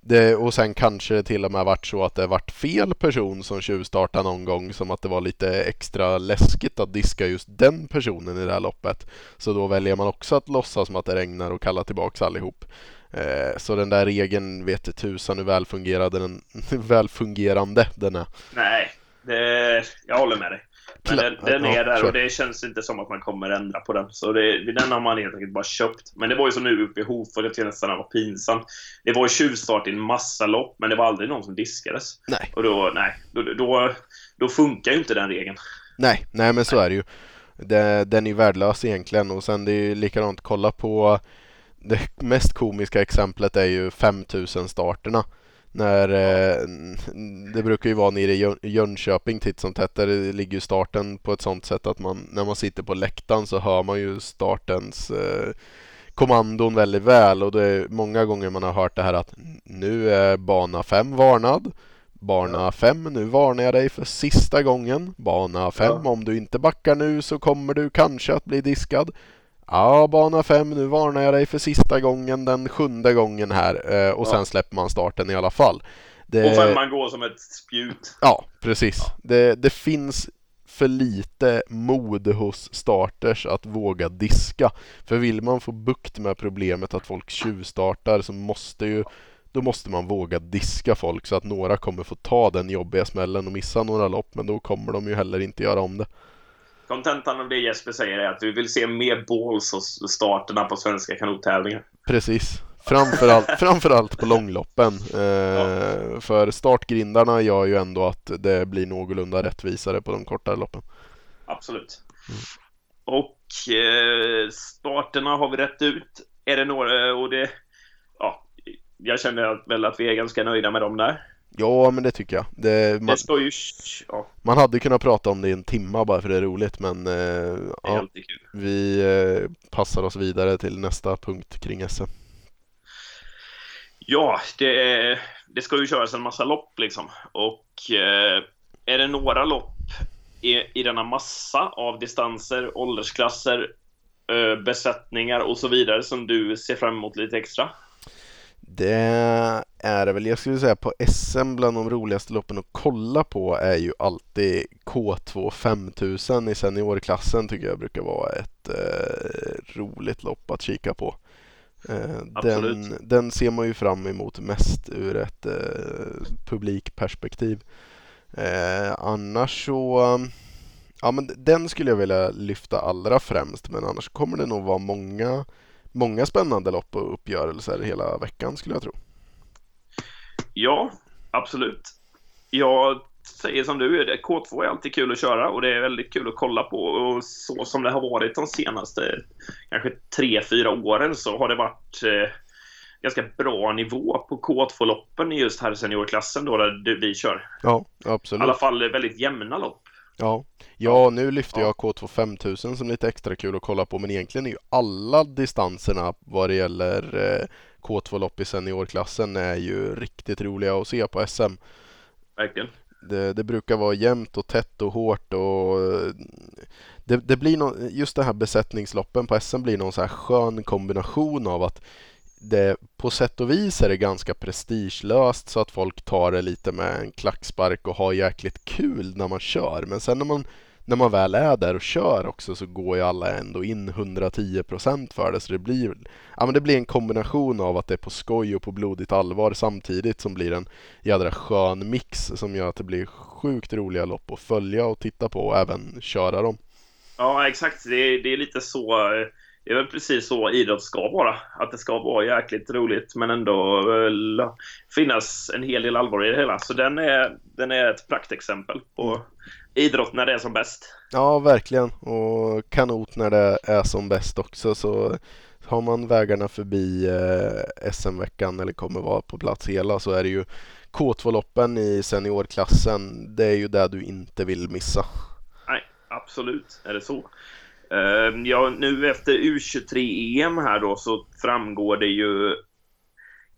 Det, och sen kanske det till och med varit så att det varit fel person som tjuvstartade någon gång som att det var lite extra läskigt att diska just den personen i det här loppet. Så då väljer man också att låtsas som att det regnar och kalla tillbaks allihop. Eh, så den där regeln vet tusan hur välfungerande den, välfungerande den är. Nej, det, jag håller med dig. Men den, den är där och det känns inte som att man kommer ändra på den. Så det, den har man helt enkelt bara köpt. Men det var ju som nu uppe i Hofors, jag tyckte nästan det var pinsamt. Det var ju tjuvstart i en massa lopp, men det var aldrig någon som diskades. Nej. Och då, nej, då, då, då funkar ju inte den regeln. Nej, nej men så är det ju. Det, den är ju värdelös egentligen och sen det är ju likadant, kolla på det mest komiska exemplet är ju 5000 starterna. När, eh, det brukar ju vara nere i Jönköping titt som tätt. Där ligger ju starten på ett sånt sätt att man, när man sitter på läktaren så hör man ju startens eh, kommandon väldigt väl. Och det är många gånger man har hört det här att nu är bana 5 varnad. Bana 5, nu varnar jag dig för sista gången. Bana 5, ja. om du inte backar nu så kommer du kanske att bli diskad. Ja, bana 5, nu varnar jag dig för sista gången, den sjunde gången här. Eh, och ja. sen släpper man starten i alla fall. Det... Och femman går som ett spjut. Ja, precis. Ja. Det, det finns för lite mod hos starters att våga diska. För vill man få bukt med problemet att folk tjuvstartar så måste ju då måste man våga diska folk så att några kommer få ta den jobbiga smällen och missa några lopp men då kommer de ju heller inte göra om det. Kontentan av det Jesper säger är att du vill se mer balls hos starterna på svenska kanottävlingar. Precis. Framförallt, framförallt på långloppen. Eh, ja. För startgrindarna gör ju ändå att det blir någorlunda rättvisare på de kortare loppen. Absolut. Mm. Och eh, starterna har vi rätt ut. Är det några, och det, ja, jag känner väl att vi är ganska nöjda med dem där. Ja, men det tycker jag. Det, man, det ju... Ja. Man hade kunnat prata om det i en timma bara för det är roligt, men eh, ja, vi eh, passar oss vidare till nästa punkt kring SM. Ja, det, det ska ju köras en massa lopp liksom. Och eh, är det några lopp i, i denna massa av distanser, åldersklasser, eh, besättningar och så vidare som du ser fram emot lite extra? Det är det väl. Jag skulle säga på SM bland de roligaste loppen att kolla på är ju alltid K2 5000 i seniorklassen tycker jag brukar vara ett eh, roligt lopp att kika på. Eh, den, den, ser man ju fram emot mest ur ett eh, publikperspektiv. Eh, annars så Ja men den skulle jag vilja lyfta allra främst men annars kommer det nog vara många många spännande lopp och uppgörelser hela veckan skulle jag tro. Ja, absolut. Jag säger som du, K2 är alltid kul att köra och det är väldigt kul att kolla på. Och så som det har varit de senaste kanske tre, fyra åren så har det varit eh, ganska bra nivå på K2-loppen i just här seniorklassen då där vi kör. Ja, absolut. I alla fall väldigt jämna lopp. Ja, ja nu lyfter jag K2 5000 som lite extra kul att kolla på men egentligen är ju alla distanserna vad det gäller eh, K2-lopp i seniorklassen är ju riktigt roliga att se på SM. Verkligen. Det, det brukar vara jämnt och tätt och hårt och det, det blir no, just det här besättningsloppen på SM blir någon så här skön kombination av att det på sätt och vis är det ganska prestigelöst så att folk tar det lite med en klackspark och har jäkligt kul när man kör. Men sen när man, när man väl är där och kör också så går ju alla ändå in 110% för det. Så det blir, ja, men det blir en kombination av att det är på skoj och på blodigt allvar samtidigt som blir en jädra skön mix som gör att det blir sjukt roliga lopp att följa och titta på och även köra dem. Ja, exakt. Det är, det är lite så eh, det är väl precis så idrott ska vara. Att det ska vara jäkligt roligt men ändå väl, finnas en hel del allvar i det hela. Så den är, den är ett praktexempel på idrott när det är som bäst. Ja, verkligen. Och kanot när det är som bäst också. Så har man vägarna förbi eh, SM-veckan eller kommer vara på plats hela så är det ju K2-loppen i seniorklassen. Det är ju det du inte vill missa. Nej, absolut är det så. Ehm, ja, nu efter U23-EM här då så framgår det ju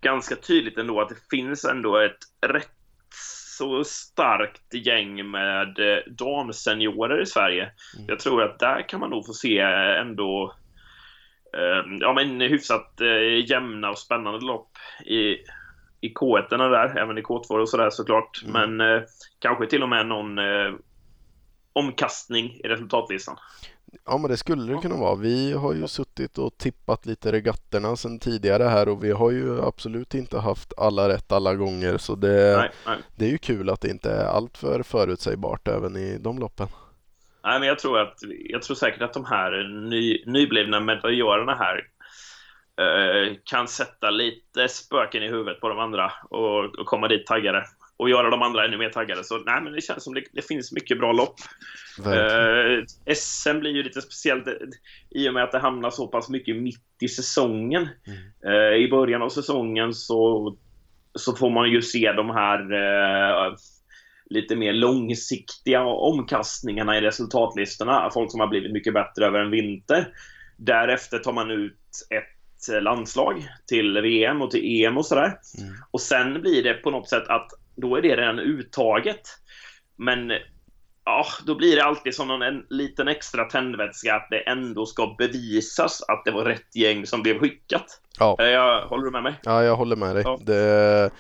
ganska tydligt ändå att det finns ändå ett rätt så starkt gäng med eh, damseniorer i Sverige. Mm. Jag tror att där kan man nog få se ändå ehm, ja, men hyfsat eh, jämna och spännande lopp i, i K1 där, även i K2 och sådär såklart. Mm. Men eh, kanske till och med någon omkastning i resultatlistan. Ja men det skulle det kunna vara. Vi har ju suttit och tippat lite regatterna sedan tidigare här och vi har ju absolut inte haft alla rätt alla gånger så det, Nej, nej. det är ju kul att det inte är alltför förutsägbart även i de loppen. Nej, men jag tror, att, jag tror säkert att de här ny, nyblivna medaljörerna här eh, kan sätta lite spöken i huvudet på de andra och, och komma dit taggade och göra de andra ännu mer taggade. Så nej, men det känns som det, det finns mycket bra lopp. Eh, SM blir ju lite speciellt eh, i och med att det hamnar så pass mycket mitt i säsongen. Eh, I början av säsongen så, så får man ju se de här eh, lite mer långsiktiga omkastningarna i resultatlistorna. Folk som har blivit mycket bättre över en vinter. Därefter tar man ut ett landslag till VM och till EM och sådär. Mm. Och sen blir det på något sätt att då är det redan uttaget. Men ja, då blir det alltid som någon, en liten extra tändvätska att det ändå ska bevisas att det var rätt gäng som blev skickat. Ja. Eh, Jag, håller du med mig? Ja, jag håller med dig. Ja. Det,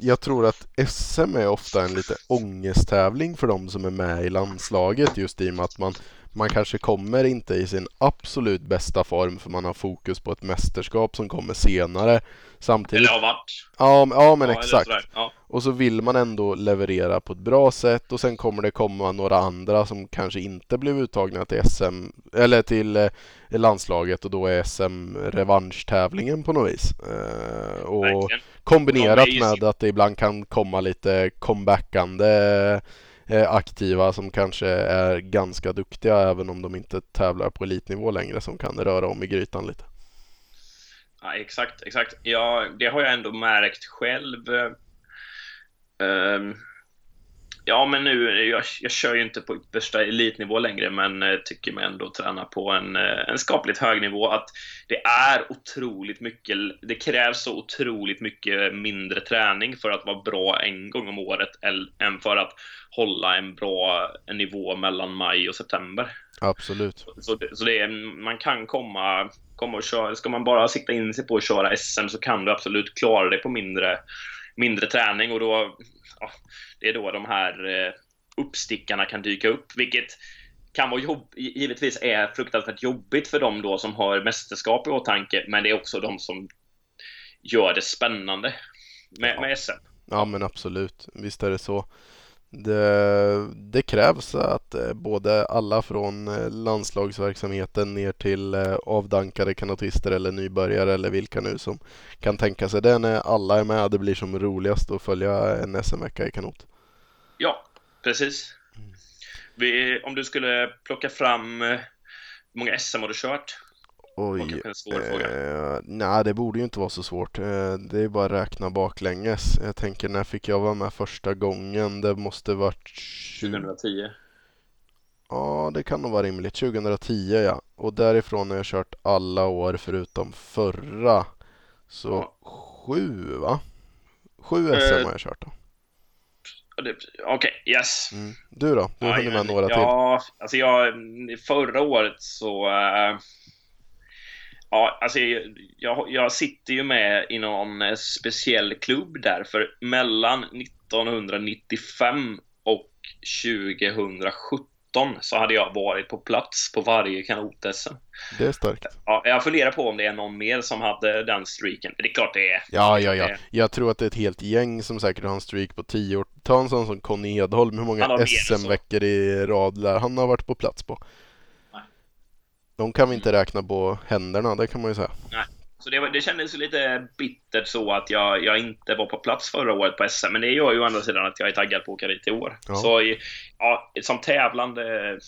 jag tror att SM är ofta en lite ångesttävling för de som är med i landslaget just i och med att man, man kanske kommer inte i sin absolut bästa form för man har fokus på ett mästerskap som kommer senare. Samtidigt, Eller har varit. ja, men- ja men Ja, exakt. Ja. Och så vill man ändå leverera på ett bra sätt och sen kommer det komma några andra som kanske inte blev uttagna till SM eller till eh, landslaget och då är SM revanschtävlingen på något vis. Eh, och kombinerat med att det ibland kan komma lite comebackande Eh, aktiva som kanske är ganska duktiga även om de inte tävlar på elitnivå längre som kan röra om i grytan lite. Ja, exakt, exakt. Ja, det har jag ändå märkt själv. Ehm, ja, men nu, jag, jag kör ju inte på yppersta elitnivå längre, men eh, tycker mig ändå träna på en, eh, en skapligt hög nivå. Att det är otroligt mycket, det krävs så otroligt mycket mindre träning för att vara bra en gång om året än för att hålla en bra en nivå mellan maj och september. Absolut. Så, så det är, man kan komma, komma och köra. Ska man bara sikta in sig på att köra SM så kan du absolut klara det på mindre, mindre träning och då, ja, det är då de här eh, uppstickarna kan dyka upp, vilket kan vara jobb, givetvis är fruktansvärt jobbigt för dem då som har mästerskap i åtanke, men det är också de som gör det spännande med, med SM. Ja men absolut, visst är det så. Det, det krävs att eh, både alla från eh, landslagsverksamheten ner till eh, avdankade kanotister eller nybörjare eller vilka nu som kan tänka sig det när alla är med. Det blir som roligast att följa en SM-vecka i kanot. Ja, precis. Vi, om du skulle plocka fram hur många SM har du kört? Oj, en svår fråga. eh, nej det borde ju inte vara så svårt. Eh, det är bara att räkna baklänges. Jag tänker när fick jag vara med första gången? Det måste varit 20... 2010. Ja, det kan nog vara rimligt. 2010 ja. Och därifrån har jag kört alla år förutom förra. Så Ja. sju va? Sju Eh, SM har jag kört då. Ja, Okej, yes. Mm. Du då? Du har hunnit med några till. Ja, alltså jag, förra året så... äh, ja, alltså jag, jag, sitter ju med i någon eh, speciell klubb där, för mellan 1995 och 2017 så hade jag varit på plats på varje kanot-SM. Det är starkt. Ja, jag funderar på om det är någon mer som hade den streaken. Det är klart det är. Ja, ja, ja. Det- Jag tror att det är ett helt gäng som säkert har en streak på tio år. Ta en sån som Conny Edholm. Hur många. SM-veckor i rad lär han har varit på plats på? Nej. De kan vi inte räkna på händerna, det kan man ju säga. Så det, det kändes lite bittert så att jag, jag inte var på plats förra året på SM, men det gör ju å andra sidan att jag är taggad på att åka dit i år. Ja. Så ja, som tävlande,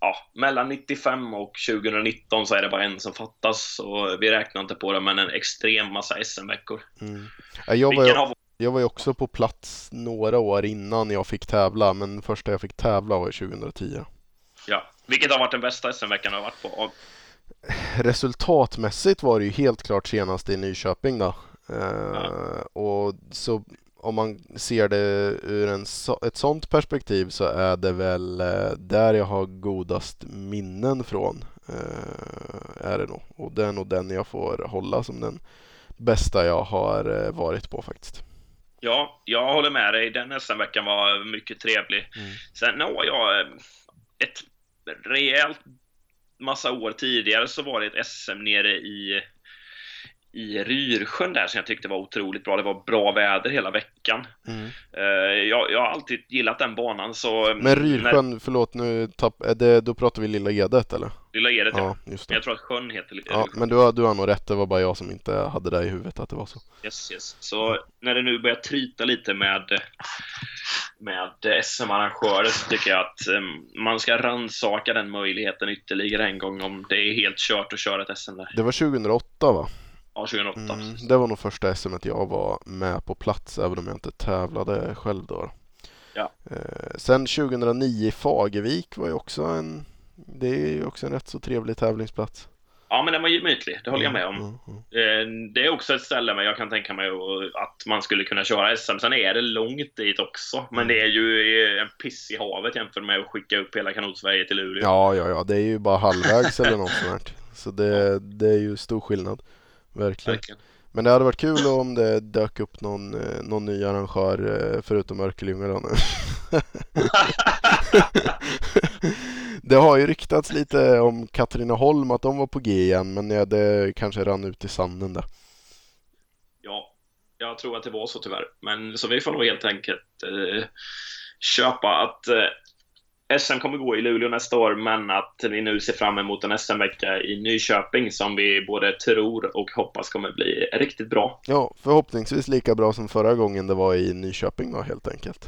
ja, mellan 95 och 2019 så är det bara en som fattas. Så vi räknar inte på det, men en extrem massa SM-veckor. Mm. Ja, Jag var, jag var ju också på plats några år innan jag fick tävla, men första jag fick tävla var 2010. Ja, vilket har varit den bästa SM-veckan jag har varit på? Resultatmässigt var det ju helt klart senast i Nyköping då. Eh, Ja. Och så om man ser det ur en, ett sånt perspektiv så är det väl eh, där jag har godast minnen från. eh, Är det nog. Och det är nog den jag får hålla som den bästa jag har eh, varit på faktiskt. Ja, jag håller med dig. Den SM-veckan var mycket trevlig. Mm. Sen har jag eh, ett rejält massa år tidigare så var det ett SM nere i i Ryrsjön där som jag tyckte var otroligt bra. Det var bra väder hela veckan. Mm. Uh, jag, jag, har alltid gillat den banan så... Men Ryrsjön, när... förlåt nu, tapp, är det, då pratar vi Lilla Edet eller? Lilla Edet ja. ja. Just det. Jag tror att sjön heter Lilla Ja, men du har, du har nog rätt. Det var bara jag som inte hade det i huvudet att det var så. Yes, yes. Så när det nu börjar tryta lite med med SM-arrangörer så tycker jag att man ska ransaka den möjligheten ytterligare en gång om det är helt kört att köra ett SM där. Det var 2008 va? Ja, 2008. Mm, det var nog första SM jag var med på plats även om jag inte tävlade själv då. Ja. Eh, sen 2009 i Fagervik var ju också en det är ju också en rätt så trevlig tävlingsplats. Ja, men den var gemytlig, det håller jag med om. Mm, mm. Det är också ett ställe men jag kan tänka mig att man skulle kunna köra SM. Sen är det långt dit också, men mm. det är ju en piss i havet jämfört med att skicka upp hela Kanotsverige till Luleå. Ja, ja, ja, det är ju bara halvvägs eller något sånt. Så det, det är ju stor skillnad. Verkligen. Verkligen. Men det hade varit kul om det dök upp någon, eh, någon ny arrangör eh, förutom Örkelljunga då nu. det har ju ryktats lite om Katrineholm att de var på G igen men det kanske rann ut i sanden där. Ja, jag tror att det var så tyvärr. Men så vi får nog helt enkelt eh, köpa att eh, SM kommer gå i Luleå nästa år, men att vi nu ser fram emot en SM-vecka i Nyköping som vi både tror och hoppas kommer bli riktigt bra. Ja, förhoppningsvis lika bra som förra gången det var i Nyköping då helt enkelt.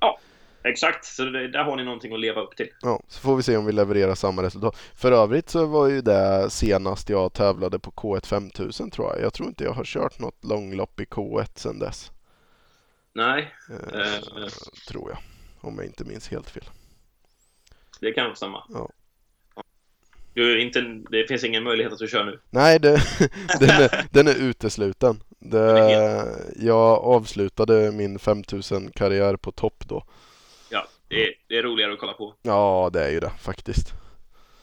Ja, exakt. Så det, där har ni någonting att leva upp till. Ja, så får vi se om vi levererar samma resultat. För övrigt så var ju det senast jag tävlade på K1 5000 tror jag. Jag tror inte jag har kört något långlopp i K1 sedan dess. Nej. Eh, eh. Tror jag, om jag inte minns helt fel. Det kan stämma. Ja. Du, inte, det finns ingen möjlighet att du kör nu? Nej, det, den, är, den är utesluten. Det, jag avslutade min 5000-karriär på topp då. Ja, det är, det är roligare att kolla på. Ja, det är ju det faktiskt.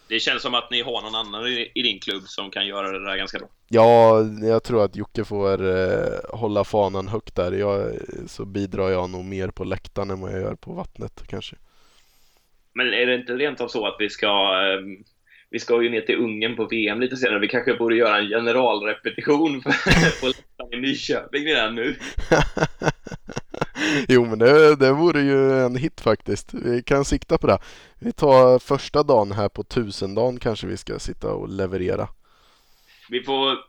Det känns som att ni har någon annan i, i din klubb som kan göra det där ganska bra. Ja, jag tror att Jocke får eh, hålla fanan högt där. Jag, så bidrar jag nog mer på läktaren än vad jag gör på vattnet kanske. Men är det inte rent av så att vi ska ehm, vi ska ju ner till Ungern på VM lite senare. Vi kanske borde göra en generalrepetition på läktaren i Nyköping redan nu. jo, men det, det vore ju en hit faktiskt. Vi kan sikta på det. Vi tar första dagen här på tusendagen kanske vi ska sitta och leverera. Vi får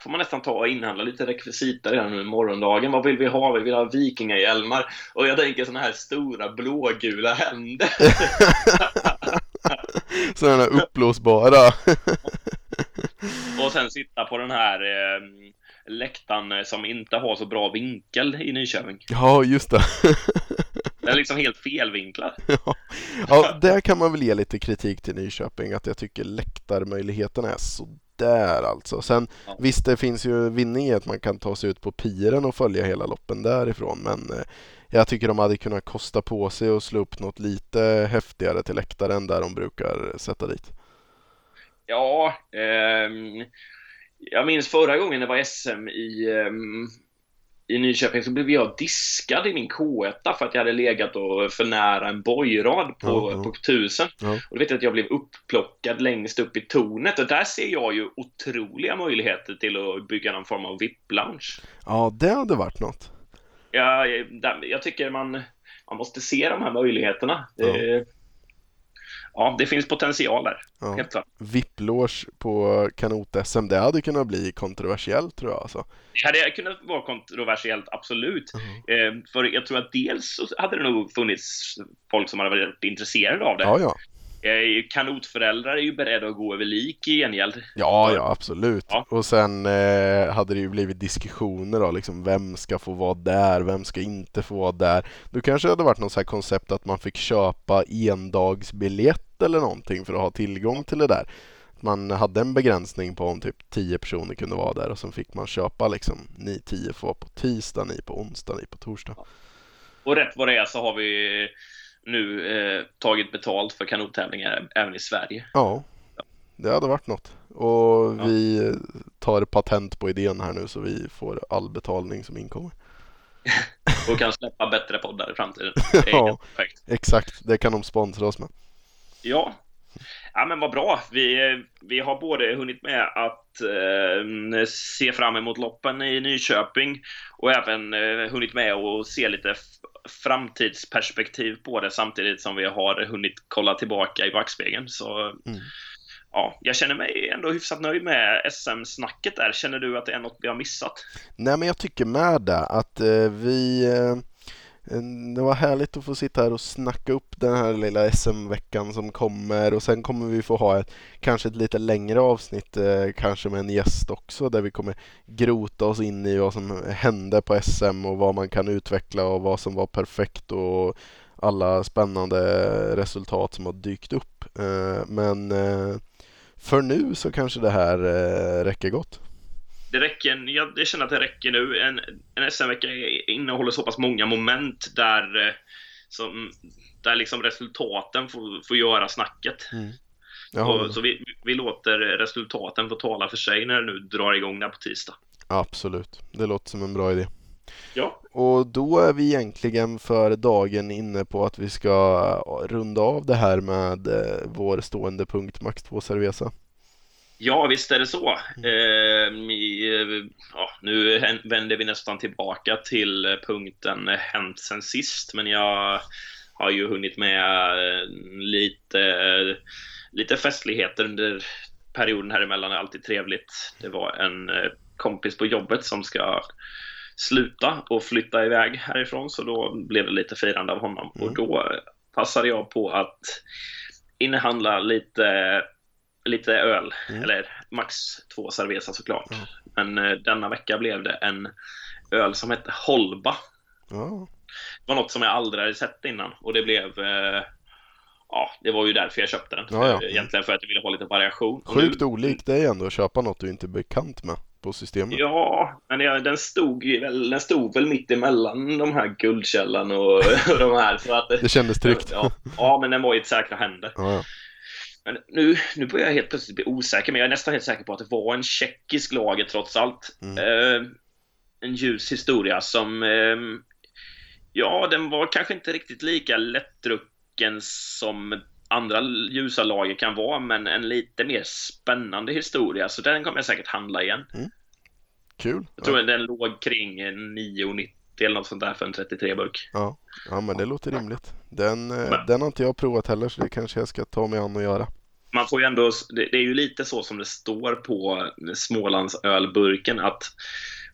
får man nästan ta och inhandla lite rekvisita redan nu i morgondagen. Vad vill vi ha? Vi vill ha vikingahjälmar. Och jag tänker sådana här stora blågula händer. sådana här uppblåsbara. och sen sitta på den här eh, läktaren som inte har så bra vinkel i Nyköping. Ja, just det. Den är liksom helt felvinklad. Ja. ja, där kan man väl ge lite kritik till Nyköping, att jag tycker läktarmöjligheterna är så där alltså. Sen ja. visst, det finns ju vinning i att man kan ta sig ut på piren och följa hela loppen därifrån. Men eh, jag tycker de hade kunnat kosta på sig och slå upp något lite häftigare till läktaren där de brukar sätta dit. Ja, eh, jag minns förra gången det var SM i eh, i Nyköping så blev jag diskad i min K1 för att jag hade legat och för nära en bojrad på, ja. på tusen. Ja. Och då vet jag att jag blev upplockad längst upp i tornet och där ser jag ju otroliga möjligheter till att bygga någon form av VIP-lounge. Ja, det hade varit något. Ja, jag tycker man, man måste se de här möjligheterna. Det, ja, det finns potential där. Ja. Helt klart. Vipplås på kanot-SM, det hade kunnat bli kontroversiellt tror jag. Alltså. Det hade kunnat vara kontroversiellt, absolut. Mm. Eh, för jag tror att dels så hade det nog funnits folk som hade varit intresserade av det. Ja, ja. Eh, kanotföräldrar är ju beredda att gå över lik i gengäld. Ja, ja absolut. Ja. Och sen eh, hade det ju blivit diskussioner då, liksom vem ska få vara där, vem ska inte få vara där. Då kanske det hade varit något så här koncept att man fick köpa endagsbiljett eller någonting för att ha tillgång till det där. Man hade en begränsning på om typ 10 personer kunde vara där och så fick man köpa liksom ni 10 får vara på tisdag, ni på onsdag, ni på torsdag. Och rätt vad det är så har vi nu eh, tagit betalt för kanottävlingar även i Sverige. Ja, det hade varit något. Och ja. vi tar patent på idén här nu så vi får all betalning som inkommer. och kan släppa bättre poddar i framtiden. ja, exakt. Det kan de sponsra oss med. Ja, Ja men vad bra. Vi, vi har både hunnit med att eh, se fram emot loppen i Nyköping och även eh, hunnit med att se lite framtidsperspektiv på det samtidigt som vi har hunnit kolla tillbaka i backspegeln. Så mm. ja, jag känner mig ändå hyfsat nöjd med SM-snacket där. Känner du att det är något vi har missat? Nej, men jag tycker med det att eh, vi eh det var härligt att få sitta här och snacka upp den här lilla SM-veckan som kommer och sen kommer vi få ha ett, kanske ett lite längre avsnitt, eh, kanske med en gäst också, där vi kommer grota oss in i vad som hände på SM och vad man kan utveckla och vad som var perfekt och alla spännande resultat som har dykt upp. Eh, men eh, för nu så kanske det här räcker gott det räcker, jag, jag känner att det räcker nu. En, en SM-vecka innehåller så pass många moment där, eh, som, där liksom resultaten får, får göra snacket. Mm. Så, så vi, vi, låter resultaten få tala för sig när det nu drar igång där på tisdag. Absolut, det låter som en bra idé. Ja. Och då är vi egentligen för dagen inne på att vi ska runda av det här med eh, vår stående punkt Max 2 Cerveza. Ja, visst är det så. Mm. Eh, ja, nu vänder vi nästan tillbaka till punkten hänt sen sist, men jag har ju hunnit med eh, lite, lite festligheter under perioden här emellan. Det är alltid trevligt. Det var en eh, kompis på jobbet som ska sluta och flytta iväg härifrån, så då blev det lite firande av honom. Mm. Och då passade jag på att inhandla lite lite öl, mm. eller max två cerveza såklart. Mm. Men eh, denna vecka blev det en öl som hette Holba. Mm. Det var något som jag aldrig hade sett innan och det blev eh, Ja, det var ju därför jag köpte den. Ja, ja. Egentligen för att jag ville ha lite variation. Sjukt nu... olikt dig ändå att köpa något du inte är bekant med på systemet. Ja, men jag, den, stod väl, den stod väl mitt emellan de här Guldkällan och, och de här. Så att, det kändes tryggt. Ja, ja, men den var i ett säkra händer. Ja, men nu, nu börjar jag helt plötsligt bli osäker, men jag är nästan helt säker på att det var en tjeckisk lager trots allt. Mm. Eh, en ljus historia som, eh, ja, den var kanske inte riktigt lika lättdrucken som andra ljusa lager kan vara, men en lite mer spännande historia, så den kommer jag säkert handla igen. Mm. Kul. Jag tror ja. den låg kring 9,90 eller något sånt där för en 33-burk. Ja. ja, men det låter rimligt. Den, eh, men, den har inte jag provat heller så det kanske jag ska ta mig an och göra. Man får ju ändå, det, det är ju lite så som det står på Smålands ölburken att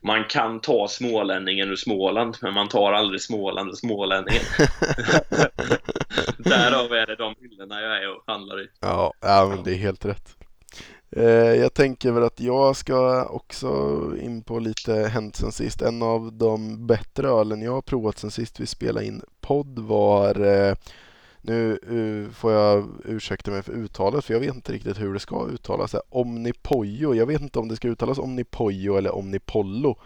man kan ta smålänningen ur Småland, men man tar aldrig Småland ur smålänningen. Därav är det de hyllorna jag är och handlar i. Ja, ja men det är helt rätt. Eh, jag tänker väl att jag ska också in på lite hänt sen sist. En av de bättre ölen jag har provat sen sist vi spelade in podd var eh, nu eh, får jag ursäkta mig för uttalet för jag vet inte riktigt hur det ska uttalas. Omnipojo. Jag vet inte om det ska uttalas Omnipojo eller Omnipollo.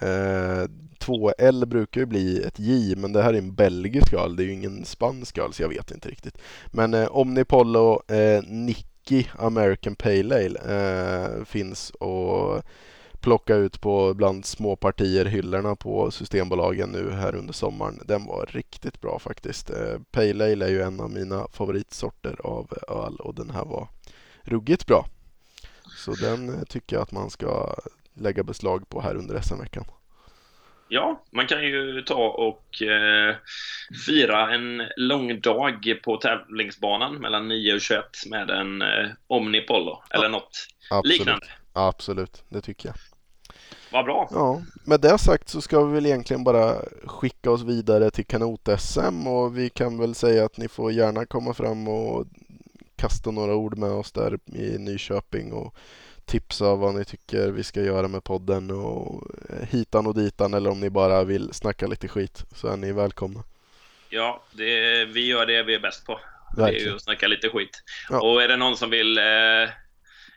Eh, 2L brukar ju bli ett J men det här är en belgisk öl. Det är ju ingen spansk öl så jag vet inte riktigt. Men eh, Omnipollo eh, Nick Whisky American Pale Ale eh, finns och plocka ut på bland småpartier hyllorna på Systembolagen nu här under sommaren. Den var riktigt bra faktiskt. Eh, Pale Ale är ju en av mina favoritsorter av öl och den här var ruggigt bra. Så den tycker jag att man ska lägga beslag på här under SM-veckan. Ja, man kan ju ta och eh, fira en lång dag på tävlingsbanan mellan 9 och 21 med en eh, Omnipollo eller ja, något absolut. liknande. Absolut, det tycker jag. Vad bra. Ja, med det sagt så ska vi väl egentligen bara skicka oss vidare till kanot-SM och vi kan väl säga att ni får gärna komma fram och kasta några ord med oss där i Nyköping och tipsa vad ni tycker vi ska göra med podden och eh, hitan och ditan eller om ni bara vill snacka lite skit så är ni välkomna. Ja, det, vi gör det vi är bäst på. Verkligen. Det är ju att snacka lite skit. Ja. Och är det någon som vill eh,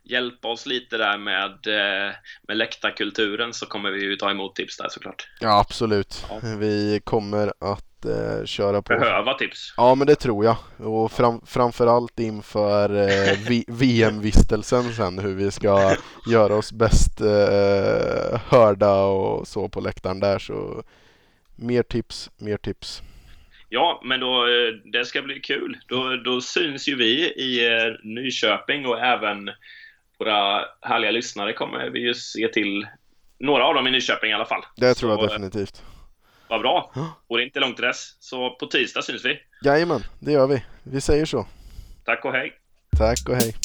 hjälpa oss lite där med, eh, med läktarkulturen så kommer vi ju ta emot tips där såklart. Ja, absolut. Ja. Vi kommer att eh, köra på. Behöva tips. Ja, men det tror jag. Och fram, framförallt inför eh, VM-vistelsen sen hur vi ska göra oss bäst eh, hörda och så på läktaren där. Så mer tips, mer tips. Ja, men då, eh, det ska bli kul. Då, då syns ju vi i eh, Nyköping och även våra härliga lyssnare kommer vi ju se till. Några av dem i Nyköping i alla fall. Det tror jag definitivt. Vad bra. Och det är inte långt till dess. Så på tisdag syns vi. Jajamän, det gör vi. Vi säger så. Tack och hej. Tack och hej.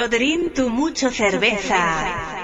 Yo drinto mucho cerveza.